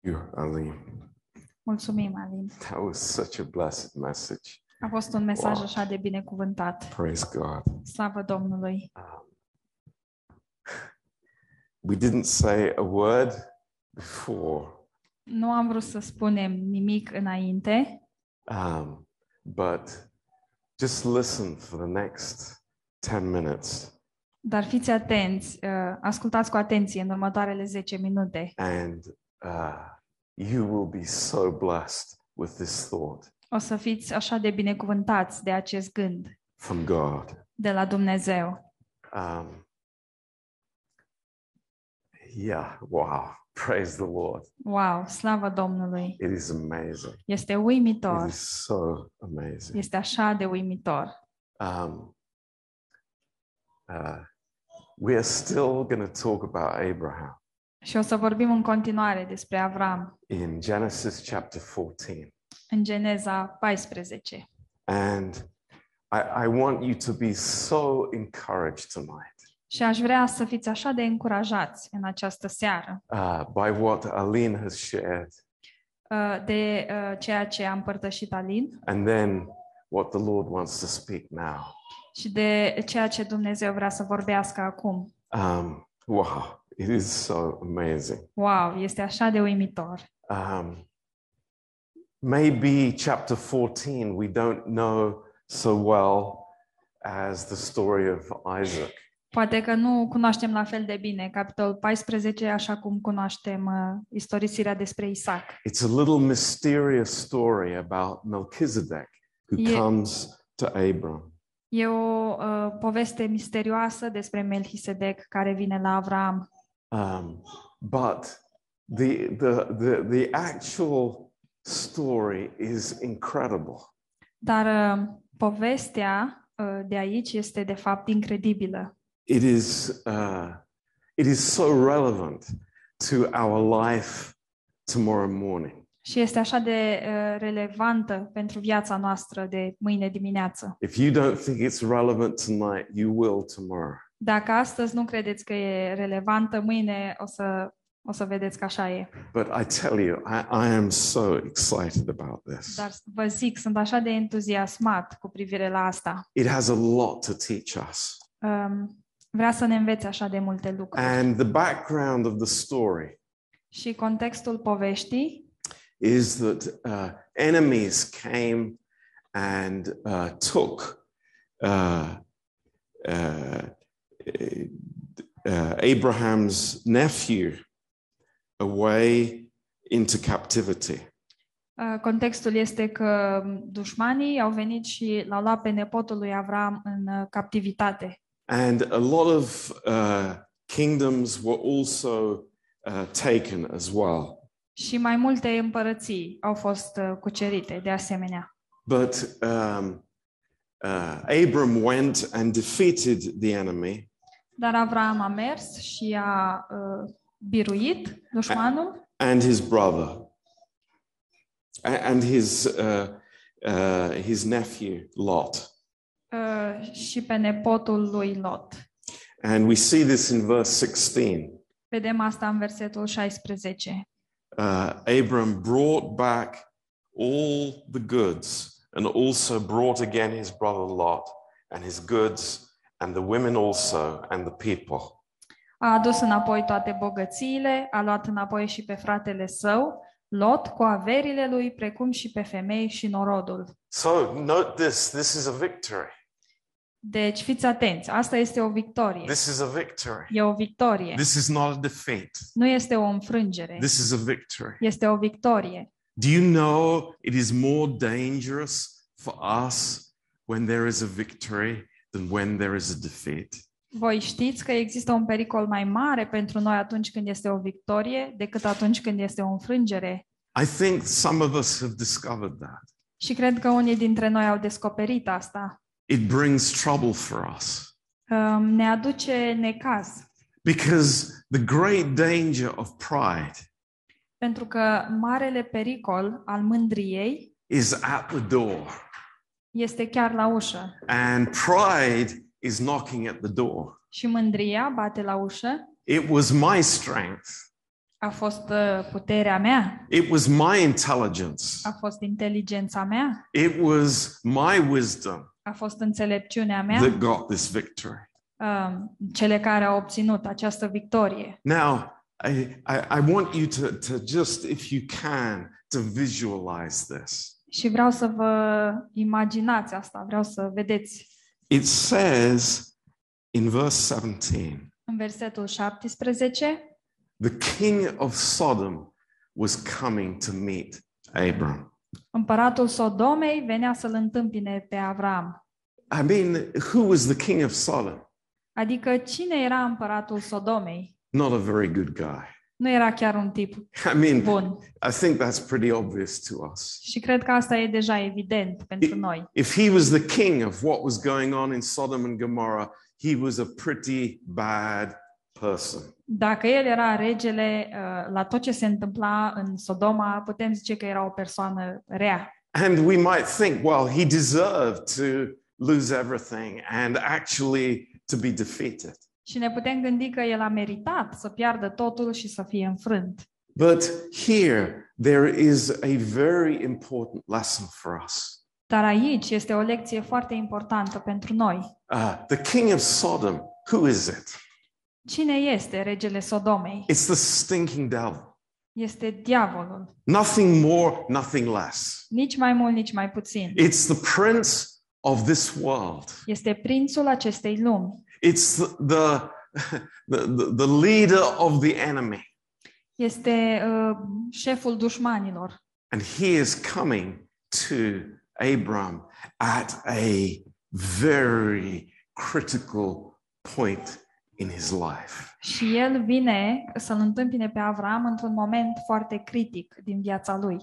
you, Aline. Mulțumim, Alin. That was such a blessed message. A fost un mesaj Wow. așa de binecuvântat. Praise God. Slavă Domnului. Um, we didn't say a word before, Nu am vrut să spunem nimic înainte, um, but just listen for the next 10 minutes dar fiți atenți, uh, ascultați cu atenție în următoarele 10 minute. and uh, you will be so blessed with this thought O să fiți așa de binecuvântați de acest gând from God. de la Dumnezeu. Um, yeah, wow. Praise the Lord. Wow, slavă Domnului! It is amazing. Este It uimitor. is so amazing. Este așa de uimitor. Um, uh, we are still going to talk about Abraham Și o să vorbim în continuare despre Avram in Genesis chapter 14. în Geneza 14. And I, I want you to be so encouraged tonight Și aș vrea să fiți așa de încurajați în această seară uh, by what Aline has shared uh, de uh, ceea ce a împărtășit Alin and then what the Lord wants to speak now. și de ceea ce Dumnezeu vrea să vorbească acum. Um, wow, it is so amazing. Wow, este așa de uimitor. Um, maybe chapter 14 we don't know so well as the story of Isaac. Poate că nu cunoaștem la fel de bine capitolul 14, așa cum cunoaștem uh, istorisirea despre Isaac. It's a little mysterious story about Melchizedek who Ye- comes to Abram. E o uh, poveste misterioasă despre Melchisedec care vine la Avram, Um, but the, the, the, the actual story is incredible. dar uh, povestea uh, de aici este de fapt incredibilă. It is, uh, it is so relevant to our life tomorrow morning. Și este așa de uh, relevantă pentru viața noastră de mâine dimineață. If you don't think it's relevant tonight, you will tomorrow. Dacă astăzi nu credeți că e relevantă, mâine o să, o să vedeți că așa e. But I tell you, I, I am so excited about this. Dar vă zic, sunt așa de entuziasmat cu privire la asta. It has a lot to teach us. Um, vrea să ne învețe așa de multe lucruri. And the background of the story Și contextul poveștii is that uh, enemies came and uh, took uh, uh, uh, Abraham's nephew away into captivity. Uh, Contextul este că dușmanii au venit și l-au luat pe nepotul lui Avram în uh, captivitate. And a lot of uh, kingdoms were also uh, taken as well. Și mai multe împărății au fost uh, cucerite de asemenea. But um, uh, Abram went and defeated the enemy, Dar Avram a mers și a uh, biruit dușmanul and his brother a- and his uh, uh, his nephew Lot. uh, și pe nepotul lui Lot. And we see this in verse 16. Vedem asta în versetul 16. Uh, Abram brought back all the goods and also brought again his brother Lot and his goods and the women also and the people. A adus înapoi toate bogățiile, a luat înapoi și pe fratele său, Lot, cu averile lui, precum și pe femei și norodul. So note this this is a victory. Deci fiți atenți, asta este o victorie. This is a victory. E o victorie. This is not a defeat. Nu este o înfrângere. This is a victory. Este o victorie. Do you know it is more dangerous for us when there is a victory than when there is a defeat? Voi știți că există un pericol mai mare pentru noi atunci când este o victorie decât atunci când este o înfrângere. I think some of us have discovered that. Și cred că unii dintre noi au descoperit asta. It brings trouble for us Um, Ne aduce necaz. because the great danger of pride Pentru că marele pericol al mândriei is at the door, este chiar la ușă. and pride is knocking at the door. Și mândria bate la ușă. It was my strength A fost uh, puterea mea? It was my intelligence. A fost inteligența mea? It was my wisdom A fost înțelepciunea mea? that got this victory. Um, cele care au obținut această victorie. Now, I, I, I want you to, to just, if you can, to visualize this. Și vreau să vă imaginați asta, vreau să vedeți. It says in verse 17 În versetul 17, the king of Sodom was coming to meet Abram. împăratul Sodomei venea să-l întâmpine pe Avram. I mean, who was the king of Sodom? Adică cine era împăratul Sodomei? Not a very good guy. Nu era chiar un tip I mean, bun. I think that's pretty obvious to us. Și cred că asta e deja evident pentru noi. If he was the king of what was going on in Sodom and Gomorrah, he was a pretty bad person. Dacă el era regele uh, la tot ce se întâmpla în Sodoma, putem zice că era o persoană rea. And we might think, well, he deserved to lose everything and actually to be defeated. Și ne putem gândi că el a meritat să piardă totul și să fie înfrânt. But here, there is a very important lesson for us. Dar aici este o lecție foarte importantă pentru noi. Uh, the king of Sodom, who is it? Cine este regele Sodomei? It's the stinking devil. Este diavolul. Nothing more, nothing less. Nici mai mult, nici mai puțin. It's the prince of this world. Este prințul acestei lumi. It's the, the, the, the- the leader of the enemy. Este uh, șeful dușmanilor. And he is coming to Abram at a very critical point in his life. Și el vine să-l întâmpine pe Avram într-un moment foarte critic din viața lui.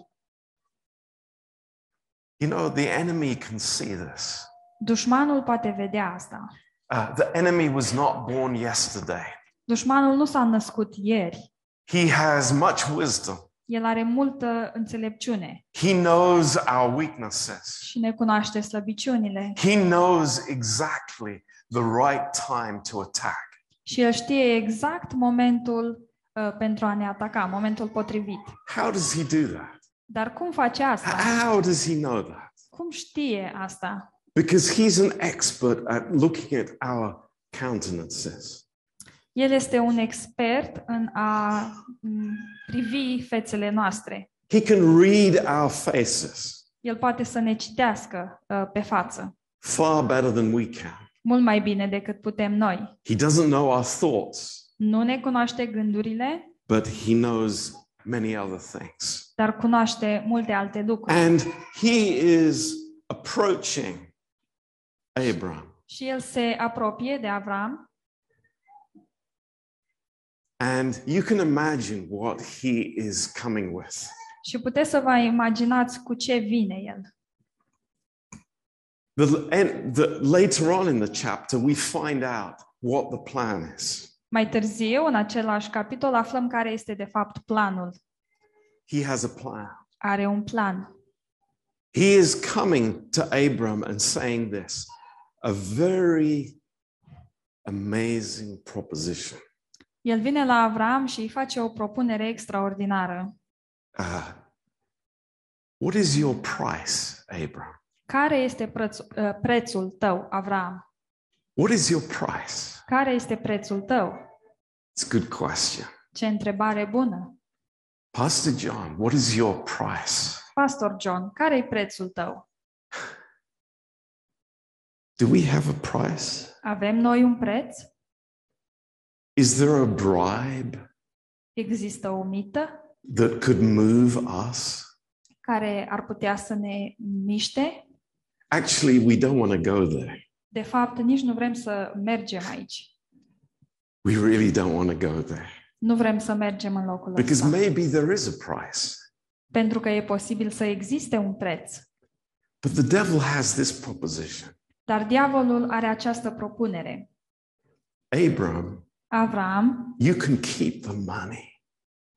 You know, the enemy can see this. Dușmanul poate vedea asta. Uh, the enemy was not born yesterday. Dușmanul nu s-a născut ieri. He has much wisdom. El are multă înțelepciune He knows our weaknesses. și ne cunoaște slăbiciunile He knows exactly the right time to attack. și el știe exact momentul uh, pentru a ne ataca, momentul potrivit. How does he do that? Dar cum face asta? How does he know that? Cum știe asta? Because he's an expert at looking at our countenances. El este un expert în a m, privi fețele noastre. He can read our faces El poate să ne citească uh, pe față, far better than we can. mult mai bine decât putem noi. He doesn't know our thoughts, Nu ne cunoaște gândurile, but he knows many other things. dar cunoaște multe alte lucruri. And he is approaching Abram. Și el se apropie de Avram And you can imagine what he is coming with. și puteți să vă imaginați cu ce vine el. The, and the, later on in the chapter, we find out what the plan is. Mai târziu, în același capitol, aflăm care este de fapt planul. He has a plan. Are un plan. He is coming to Abram and saying this a very amazing proposition. El vine la Avram și îi face o propunere extraordinară. Uh, what is your price, Abram? Care este preț, uh, prețul tău, Avram? What is your price? Care este prețul tău? It's a good question. Ce întrebare bună! Pastor John, what is your price? Pastor John, care e prețul tău? Do we have a price? Avem noi un preț? Is there a bribe Există o mită that could move us? care ar putea să ne miște? Actually, we don't want to go there. De fapt, nici nu vrem să mergem aici. We really don't want to go there. Nu vrem să mergem în locul Because ăsta. maybe there is a price. Pentru că e posibil să existe un preț. But the devil has this proposition Dar diavolul are această propunere. Abram, Avram, you can keep the money.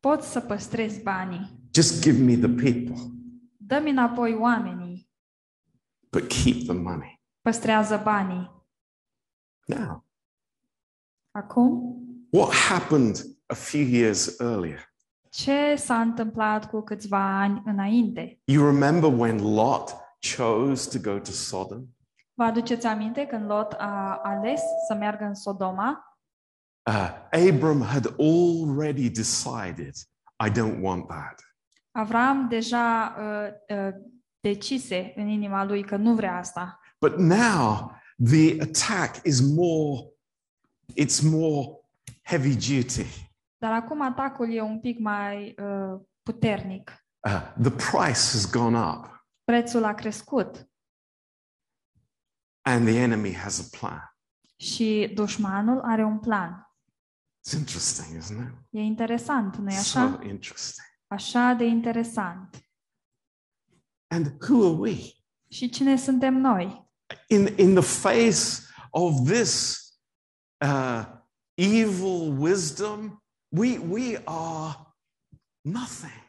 poți să păstrezi banii. Just give me the people, Dă-mi înapoi oamenii. but keep the money. Păstrează banii. Now, Acum, what happened a few years earlier? Ce s-a întâmplat cu câțiva ani înainte? You remember when Lot chose to go to Sodom? Vă aduceți aminte când Lot a ales să meargă în Sodoma? Uh, Abram had already decided, I don't want that. Avram deja uh, uh, decise în inima lui că nu vrea asta. But now the attack is more, it's more heavy duty. Dar acum atacul e un pic mai uh, puternic. Uh, the price has gone up Prețul a crescut and the enemy has a plan. și dușmanul are un plan. It's interesting, isn't it? E interesant, nu-i So așa? interesting. Așa de interesant. And who are we? Și cine suntem noi? In, in the face of this uh, evil wisdom, we, we are nothing.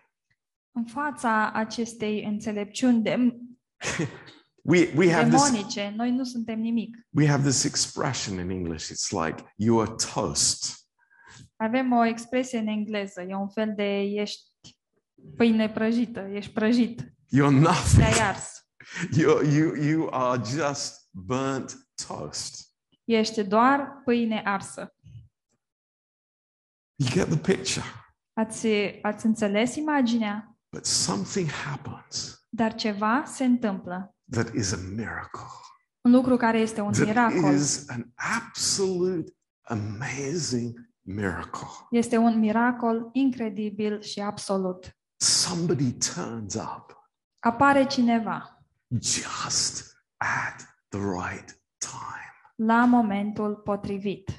În fața acestei înțelepciuni de- We, we, have this, demonice, noi nu suntem nimic. we have this expression in English. It's like you are toast. Avem o expresie în engleză, e un fel de ești pâine prăjită, ești prăjit, You're nothing. te-ai ars. You, you, you are just burnt toast. Ești doar pâine arsă. You get the picture. Ați, ați înțeles imaginea? But something happens Dar ceva se întâmplă. That is a miracle. Un lucru care este un That miracol. is an absolute amazing miracle. Este un miracol incredibil și absolut. Somebody turns up Apare cineva just at the right time. la momentul potrivit.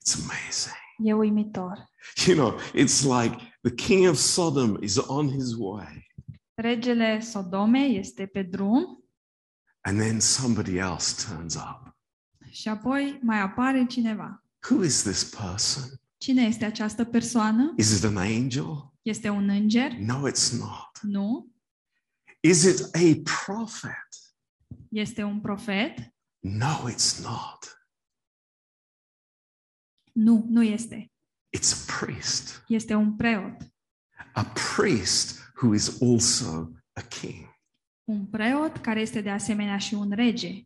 It's amazing. E uimitor. You know, it's like the king of Sodom is on his way, Regele Sodomei este pe drum and then somebody else turns up. și apoi mai apare cineva. Who is this person? Cine este această persoană? Is it an angel? Este un înger? No, it's not. Nu. Is it a prophet? Este un profet? No, it's not. Nu, nu este. It's a priest. Este un preot. A priest who is also a king. Un preot care este de asemenea și un rege.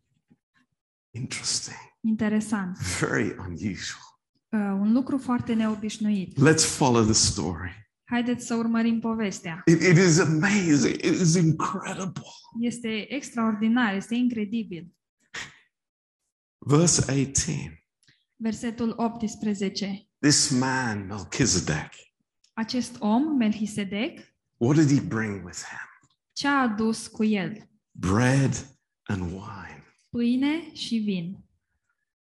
Interesting. Interesant. Very unusual. Uh, un lucru foarte neobișnuit. Let's follow the story. Haideți să urmărim povestea. It, it is amazing. It is incredible. Este extraordinar, este incredibil. Verse 18. Versetul 18. This man, Melchizedek, Acest om, Melchisedec, what did he bring with him? ce a adus cu el? Bread and wine. Pâine și vin.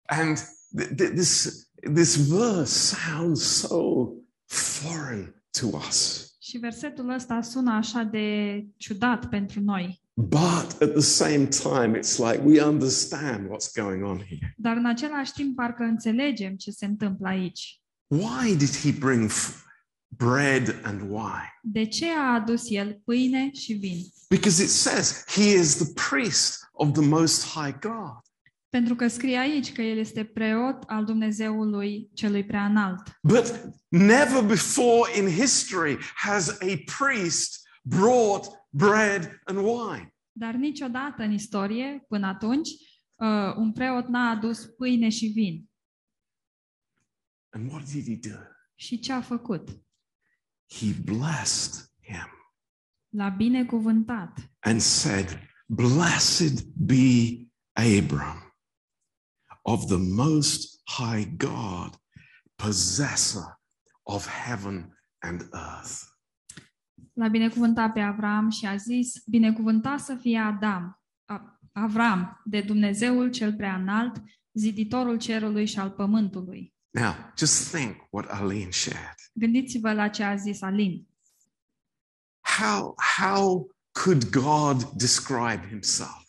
And th- th- this, this verse sounds so foreign to us. Și versetul ăsta sună așa de ciudat pentru noi. But at the same time, it's like we understand what's going on here. Dar în același timp parcă înțelegem ce se întâmplă aici. Why did he bring f- bread and wine? De ce a adus el pâine și vin? Because it says he is the priest of the Most High God. Pentru că scrie aici că el este preot al Dumnezeului celui prea înalt. But never before in history has a priest brought bread and wine. Dar niciodată în istorie, până atunci, uh, un preot n-a adus pâine și vin. And what did he do? Și ce a făcut? He blessed him L-a binecuvântat and said, Blessed be Abram of the Most High God, possessor of heaven and earth. L-a binecuvântat pe Avram și a zis, binecuvântat să fie Adam, A- Avram, de Dumnezeul cel prea înalt, ziditorul cerului și al pământului. Now, just think what Aline shared. Gândiți-vă la ce a zis Alin. How, how could God describe himself?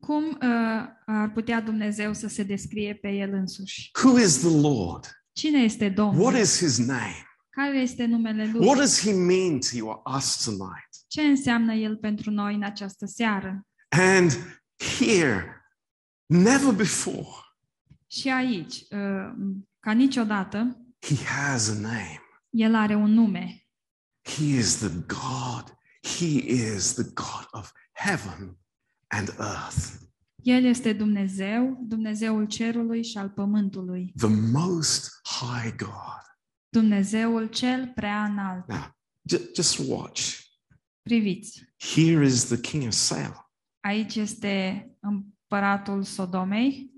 Cum uh, ar putea Dumnezeu să se descrie pe el însuși? Who is the Lord? Cine este Domnul? What is his name? Care este numele Lui? What does he mean to us tonight? Ce înseamnă El pentru noi în această seară? And here, never before, Și aici, uh, ca niciodată, he has a name. El are un nume. He is the God. He is the God of heaven and earth, El este Dumnezeu, Dumnezeul cerului și al pământului, the most high God. Dumnezeul cel prea înalt. Now, ju- just watch. Priviți, Here is the king of Salem, aici este împăratul Sodomei,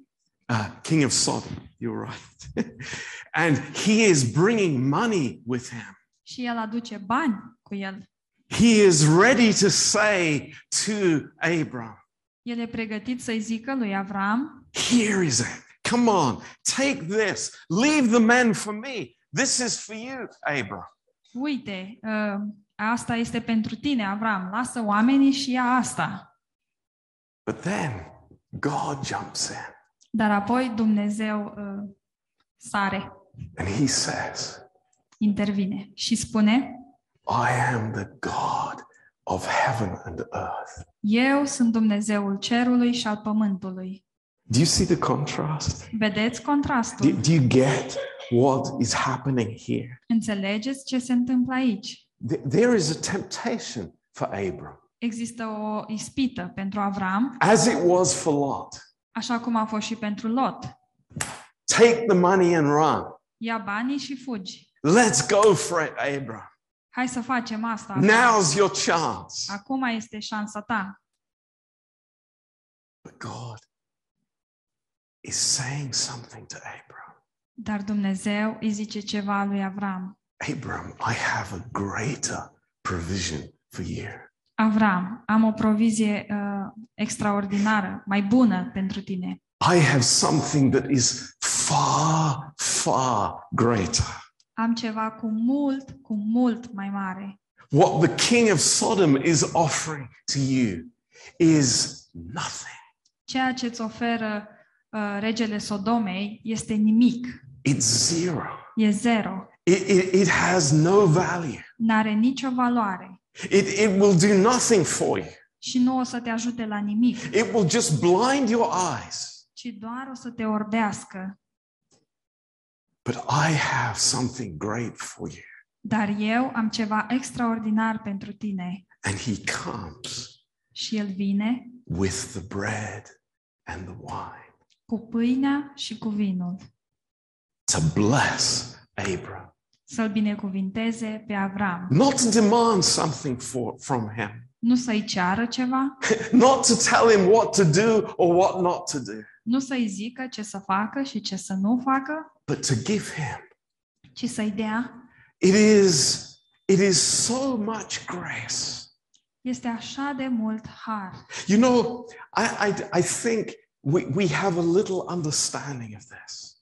uh, king of Sodom. You're right. and he is bringing money with him. și el aduce bani cu el. He is ready to say to Abram, El e pregătit să-i zică lui Avram, Here is it. Come on, take this. Leave the men for me. This is for you, Abram. uite, ă, asta este pentru tine, Avram, lasă oamenii și ia asta. But then God jumps in Dar apoi Dumnezeu ă, sare, and he says, intervine și spune, I am the God of heaven and earth. Eu sunt Dumnezeul cerului și al pământului. Do you see the contrast? Vedeți Do, contrastul? do you get what is happening here? Înțelegeți ce se întâmplă aici? Th- There is a temptation for Abram, Există o ispită pentru Avram, as it was for Lot. Așa cum a fost și pentru Lot. Take the money and run. Ia banii și fugi. Let's go for it, Abram. Hai să facem asta. Now's your chance. Acum este șansa ta. But God is saying something to Abram. Dar Dumnezeu îi zice ceva lui Avram. Abram, I have a greater provision for you. Avram, am o provizie uh, extraordinară, mai bună pentru tine. I have something that is far, far greater. Am ceva cu mult, cu mult mai mare. What the king of Sodom is offering to you is nothing. Ceea ce îți oferă uh, regele Sodomei este nimic, It's zero. e zero, It, it, it has no value. n-are nicio valoare It, it will do nothing for you. și nu o să te ajute la nimic, It will just blind your eyes. ci doar o să te orbească. But I have something great for you. Dar eu am ceva extraordinar pentru tine. And he comes Și el vine with the bread and the wine cu pâinea și cu vinul, to bless Abram, să-l binecuvinteze pe Avram. not to demand something for, from him, Nu să-i ceară ceva, not to tell him what to do or what not to do, nu să-i zică ce să facă și ce să nu facă, but to give him. ci să-i dea. It is, it is so much grace. Este așa de mult har. You know, I, I, I think we, we have a little understanding of this.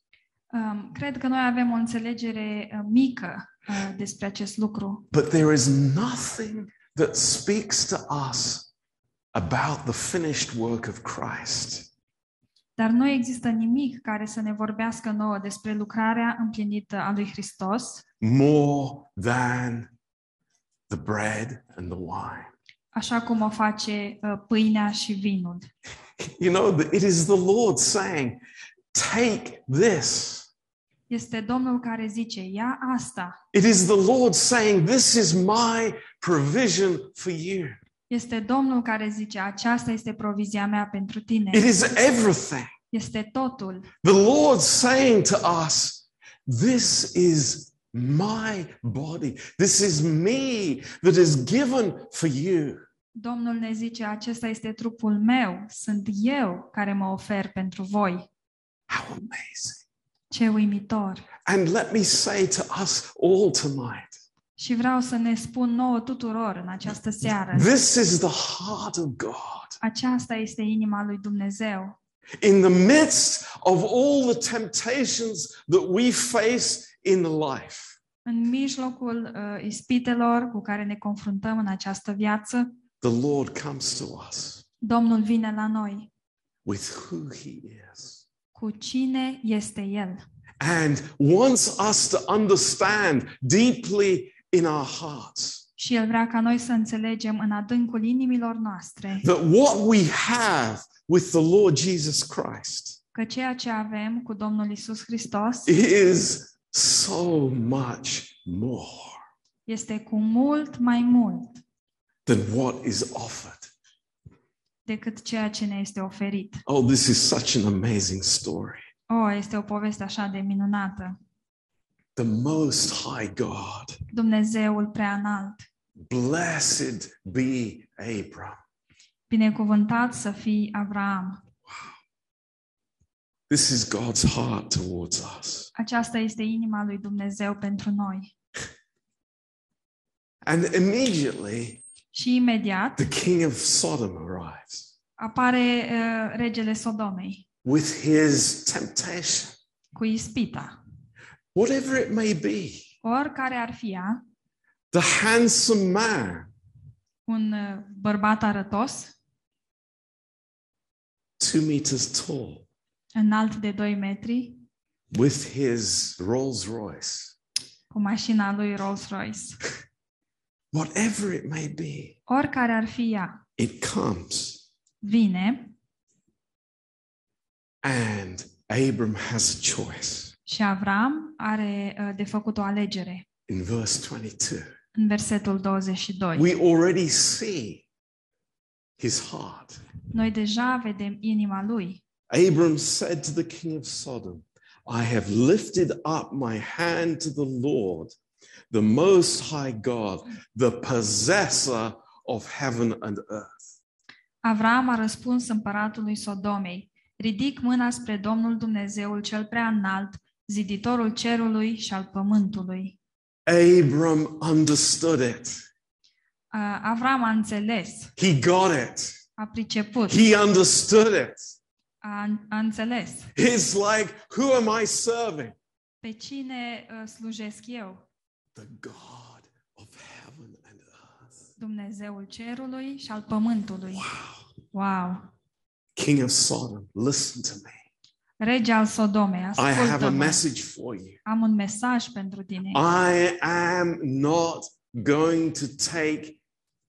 Um, cred că noi avem o înțelegere uh, mică uh, despre acest lucru, But there is nothing that speaks to us about the finished work of Christ dar nu există nimic care să ne vorbească nouă despre lucrarea împlinită a lui Hristos, more than the bread and the wine. așa cum o face uh, pâinea și vinul. You know, the- it is the Lord saying, Take this. Este Domnul care zice, ia asta. It is the Lord saying, This is my provision for you. Este Domnul care zice, aceasta este provizia mea pentru tine. It is everything. Este totul. The Lord saying to us, This is my body. This is me that is given for you. Domnul ne zice, acesta este trupul meu, sunt eu care mă ofer pentru voi. How amazing. Ce uimitor! And let me say to us all tonight Și vreau să ne spun nouă tuturor în această seară, this is the heart of God. aceasta este inima lui Dumnezeu. In the midst of all the temptations that we face in life, În mijlocul uh, ispitelor cu care ne confruntăm în această viață, the Lord comes to us Domnul vine la noi. with who He is Cu cine este El? and wants us to understand deeply in our hearts Și El vrea ca noi să înțelegem în adâncul inimilor noastre that what we have with the Lord Jesus Christ că ceea ce avem cu Domnul Isus Hristos is so much more. este cu mult mai mult than what is offered. Decât ceea ce ne este oferit. Oh, this is such an amazing story. Oh, este o poveste așa de minunată. The Most High God, Dumnezeul prea înalt, blessed be Abram. binecuvântat să fii Avram. This is God's heart towards us. Aceasta este inima lui Dumnezeu pentru noi. And immediately, Și imediat the king of Sodom arrives apare uh, regele Sodomei with his temptation, cu ispita. whatever it may be. Oricare ar fi ea, The handsome man, un uh, bărbat arătos, two meters tall, înalt de 2 metri, with his Rolls Royce, cu mașina lui Rolls-Royce. whatever it may be, Oricare ar fi ea, it comes. vine And Abram has a choice. și Avram are uh, de făcut o alegere. In verse 22, În versetul 22. we already see his heart. Noi deja vedem inima lui. Abram said to the king of Sodom, I have lifted up my hand to the Lord, the Most High God, the possessor of heaven and earth. Avram a răspuns împăratului Sodomei, ridic mâna spre Domnul Dumnezeul cel prea înalt, ziditorul cerului și al pământului. Abram understood it. Uh, Avram a înțeles, He got it. a priceput, He understood it. a, a înțeles It's like, who am I serving? pe cine uh, slujesc eu, The God of heaven and earth. Dumnezeul cerului și al pământului. Wow. Wow! King of Sodom, listen to me. Rege al Sodomei, I have a ascultă-mă. message for you. Am un mesaj pentru tine. I am not going to take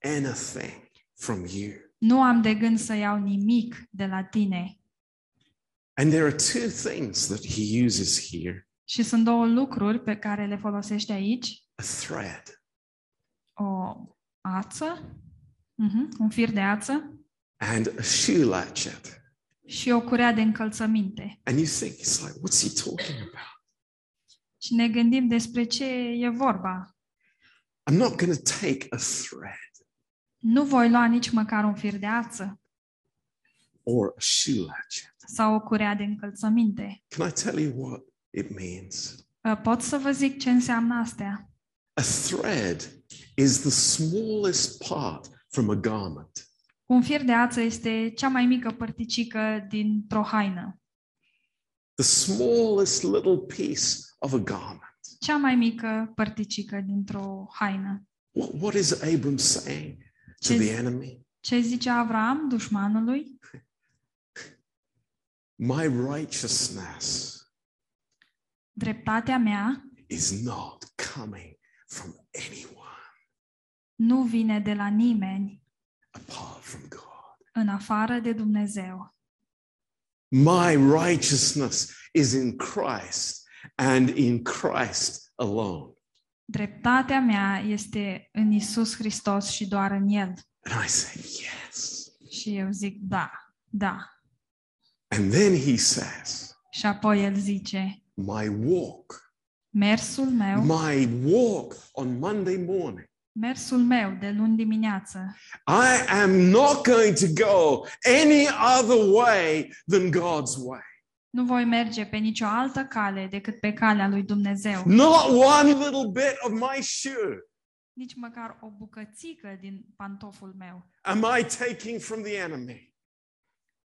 anything from you. Nu am de gând să iau nimic de la tine. And there are two things that he uses here Și sunt două lucruri pe care le folosește aici. a thread O ață, mhm, un fir de ață and a shoe latchet. și o curea de încălțăminte. And you think, it's like, what's he talking about? Și ne gândim despre ce e vorba. I'm not going to take a thread Nu voi lua nici măcar un fir de ață or a shoe latchet. sau o curea de încălțăminte. Can I tell you what it means? Uh, Pot să vă zic ce înseamnă astea? A thread is the smallest part from a garment. Un fir de ață este cea mai mică părticică dintr-o haină. The smallest little piece of a garment. Cea mai mică părticică dintr-o haină. What, what is Abram saying to Is- the enemy? Ce zice Avram, dușmanului? My righteousness Dreptatea mea is not coming from anyone nu vine de la nimeni apart from God. în afară de Dumnezeu. My righteousness is in Christ and in Christ alone. Dreptatea mea este în Isus Hristos și doar în El. And I say, yes. Și eu zic, da, da. And then he says, Și apoi El zice, My walk, mersul meu, my walk on Monday morning. mersul meu de luni dimineață, I am not going to go any other way than God's way. nu voi merge pe nicio altă cale decât pe calea lui Dumnezeu. Not one little bit of my shoe Nici măcar o bucățică din pantoful meu. am I taking from the enemy.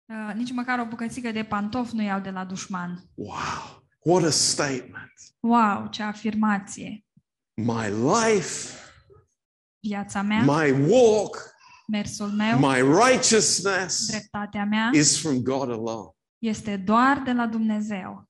Uh, nici măcar o bucățică de pantof nu iau de la dușman. Wow, what a statement. Wow, ce afirmație! My life, Viața mea, my walk, mersul meu, my righteousness dreptatea mea is from God alone. este doar de la Dumnezeu.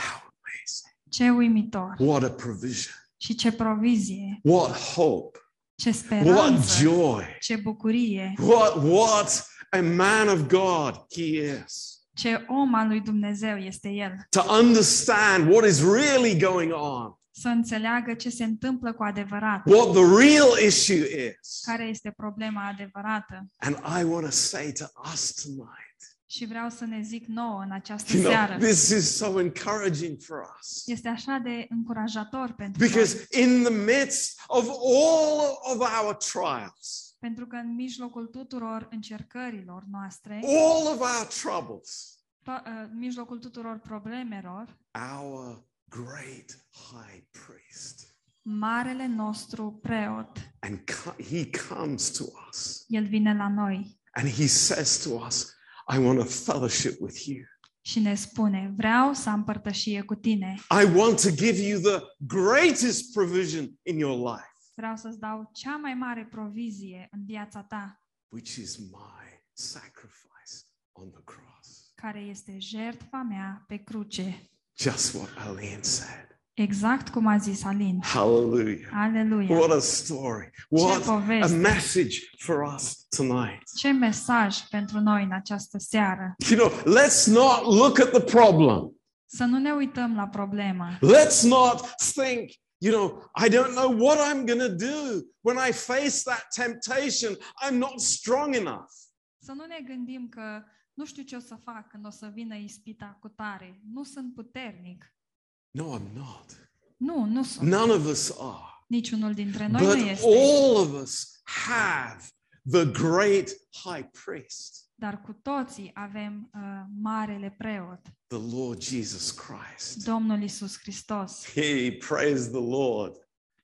How amazing. Ce uimitor! What a provision. Și ce provizie! What hope. Ce What speranță! joy. Ce bucurie! What, what a man of God he is. Ce om al lui Dumnezeu este el! To understand what is really going on să înțeleagă ce se întâmplă cu adevărat, what the real issue is. care este problema adevărată. And I want to say to us tonight, Și vreau să ne zic nouă în această you know, seară. this is so encouraging for us. Este așa de încurajator pentru noi. Because in the midst of all of our trials, Pentru că în mijlocul tuturor încercărilor noastre, all of our troubles, to- în mijlocul tuturor problemelor, our great high priest, marele nostru preot, and co- he comes to us. el vine la noi and he says to us, I want to fellowship with you. și ne spune, vreau să am părtășie cu tine, I want to give you the greatest provision in your life, vreau să-ți dau cea mai mare provizie în viața ta, which is my sacrifice on the cross. care este jertfa mea pe cruce. Just what Aline said. Exact cum a zis Alin. Hallelujah. Aleluia! What a story. What a poveste. message for us tonight. Ce mesaj pentru noi în această seară! You know, let's not look at the problem. Să nu ne uităm la problemă. Let's not think, you know, I don't know what I'm going to do when I face that temptation. I'm not strong enough. Să nu ne gândim că nu știu ce o să fac când o să vină ispita cu tare. Nu sunt puternic. No, I'm not. Nu, nu sunt. None of us are. Niciunul dintre noi But nu este. all of us have the great high priest, Dar cu toții avem uh, marele preot, the Lord Jesus Christ. Domnul Isus Hristos. He praise the Lord.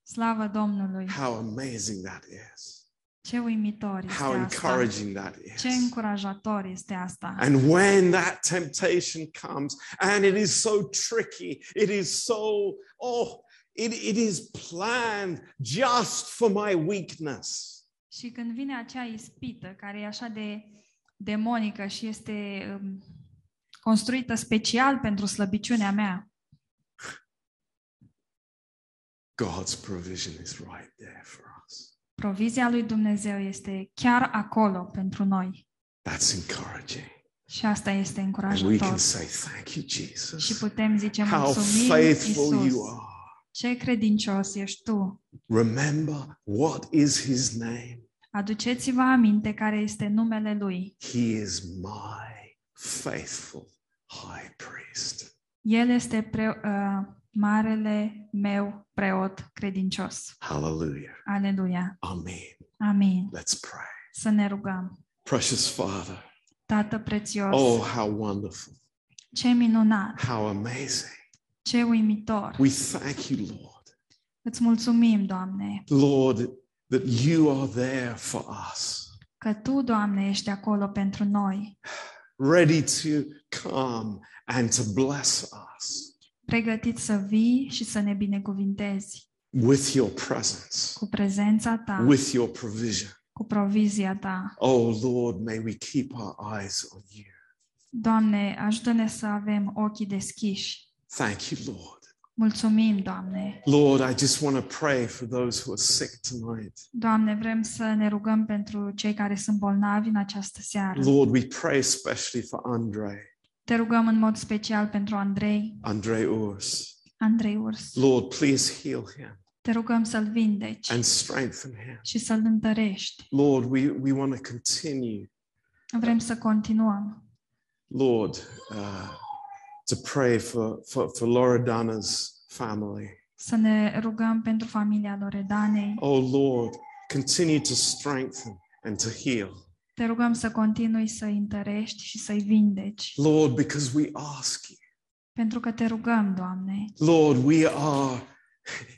Slavă Domnului! How amazing that is. Ce uimitor este How asta! encouraging that Ce is. încurajator este asta! And when that temptation comes, and it is so tricky, it is so, oh, it, it is planned just for my weakness. Și când vine acea ispită care e așa de demonică și este um, construită special pentru slăbiciunea mea, God's provision is right there for us. provizia lui Dumnezeu este chiar acolo pentru noi. That's encouraging. Și asta este And we can încurajator. say, Thank you, Și Jesus. putem zice How mulțumim, faithful Isus. you are. Ce credincios ești tu. Remember what is his name? Aduceți-vă aminte care este numele lui. He is my faithful high priest. El este pre, uh, marele meu preot credincios. Hallelujah. Aleluia. Amen. Amin. Let's pray. Să ne rugăm. Precious Father. Tată prețios, Oh, how wonderful. ce minunat, How amazing. ce uimitor. We thank you, Lord. Îți mulțumim, Doamne, Lord, that you are there for us, că Tu, Doamne, ești acolo pentru noi, ready to come and to bless us pregătit să vii și să ne binecuvintezi with your presence, cu prezența Ta, with your provision. cu provizia Ta. Oh, Lord, may we keep our eyes on you. Doamne, ajută-ne să avem ochii deschiși. Thank you, Lord. Mulțumim, Doamne. Lord, I just want to pray for those who are sick tonight. Doamne, vrem să ne rugăm pentru cei care sunt bolnavi în această seară. Lord, we pray especially for Andre, Te rugăm în mod special pentru Andrei, Andre Urs. Andrei Urs. Lord, please heal him Te rugăm să-l vindeci and strengthen him. și să-l întărești. Lord, we, we want to continue, Vrem să continuăm. Lord, uh, to pray for, for, for Loredana's family. Să ne rugăm pentru familia Loredanei. Oh, Lord, continue to strengthen and to heal. Te rugăm să continui să-i întărești și să-i vindeci. Lord, because we ask you. Pentru că te rugăm, Doamne. Lord, we are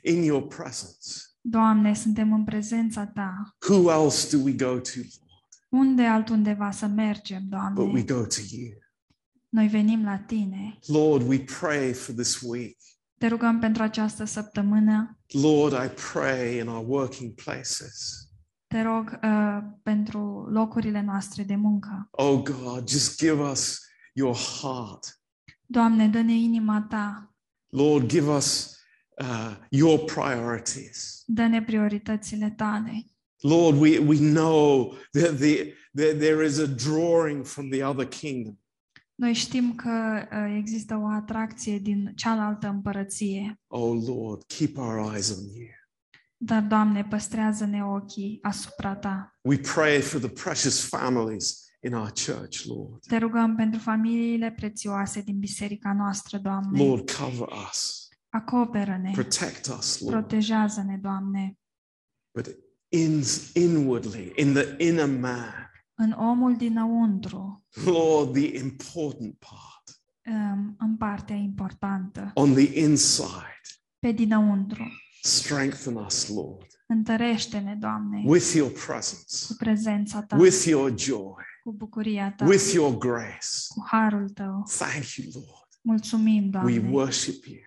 in your presence. Doamne, suntem în prezența Ta. Who else do we go to, Lord, Unde altundeva să mergem, but we Doamne? go to you? Noi venim la Tine. Lord, we pray for this week. Te rugăm pentru această săptămână. Lord, I pray in our working places. Te rog uh, pentru locurile noastre de muncă. Oh God, just give us your heart. Doamne, dă-ne inima Ta. Lord, give us uh, your priorities. Dă-ne prioritățile Tale. Lord, we, we know that the, that there is a drawing from the other kingdom. Noi știm că uh, există o atracție din cealaltă împărăție, Oh Lord, keep our eyes on you. dar, Doamne, păstrează-ne ochii asupra Ta. We pray for the precious families in our church, Lord. Te rugăm pentru familiile prețioase din biserica noastră, Doamne. Lord, cover us, Acoperă-ne, protect us, Lord. protejează-ne, Doamne, But in, inwardly, in the inner man, în omul dinăuntru, Lord, the important part, um, în partea importantă, on the inside, pe dinăuntru. strengthen us, Lord, Întărește-ne, Doamne, with your cu presence, prezența Ta, with your joy, cu bucuria Ta, with your grace. cu harul Tău. Thank you, Lord. Mulțumim, We Doamne, worship you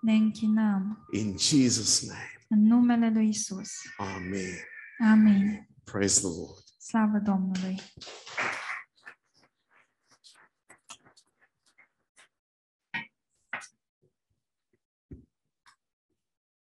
ne închinăm in Jesus' name. în numele Lui Isus. Amen. Amin. Praise the Lord. Slavă Domnului!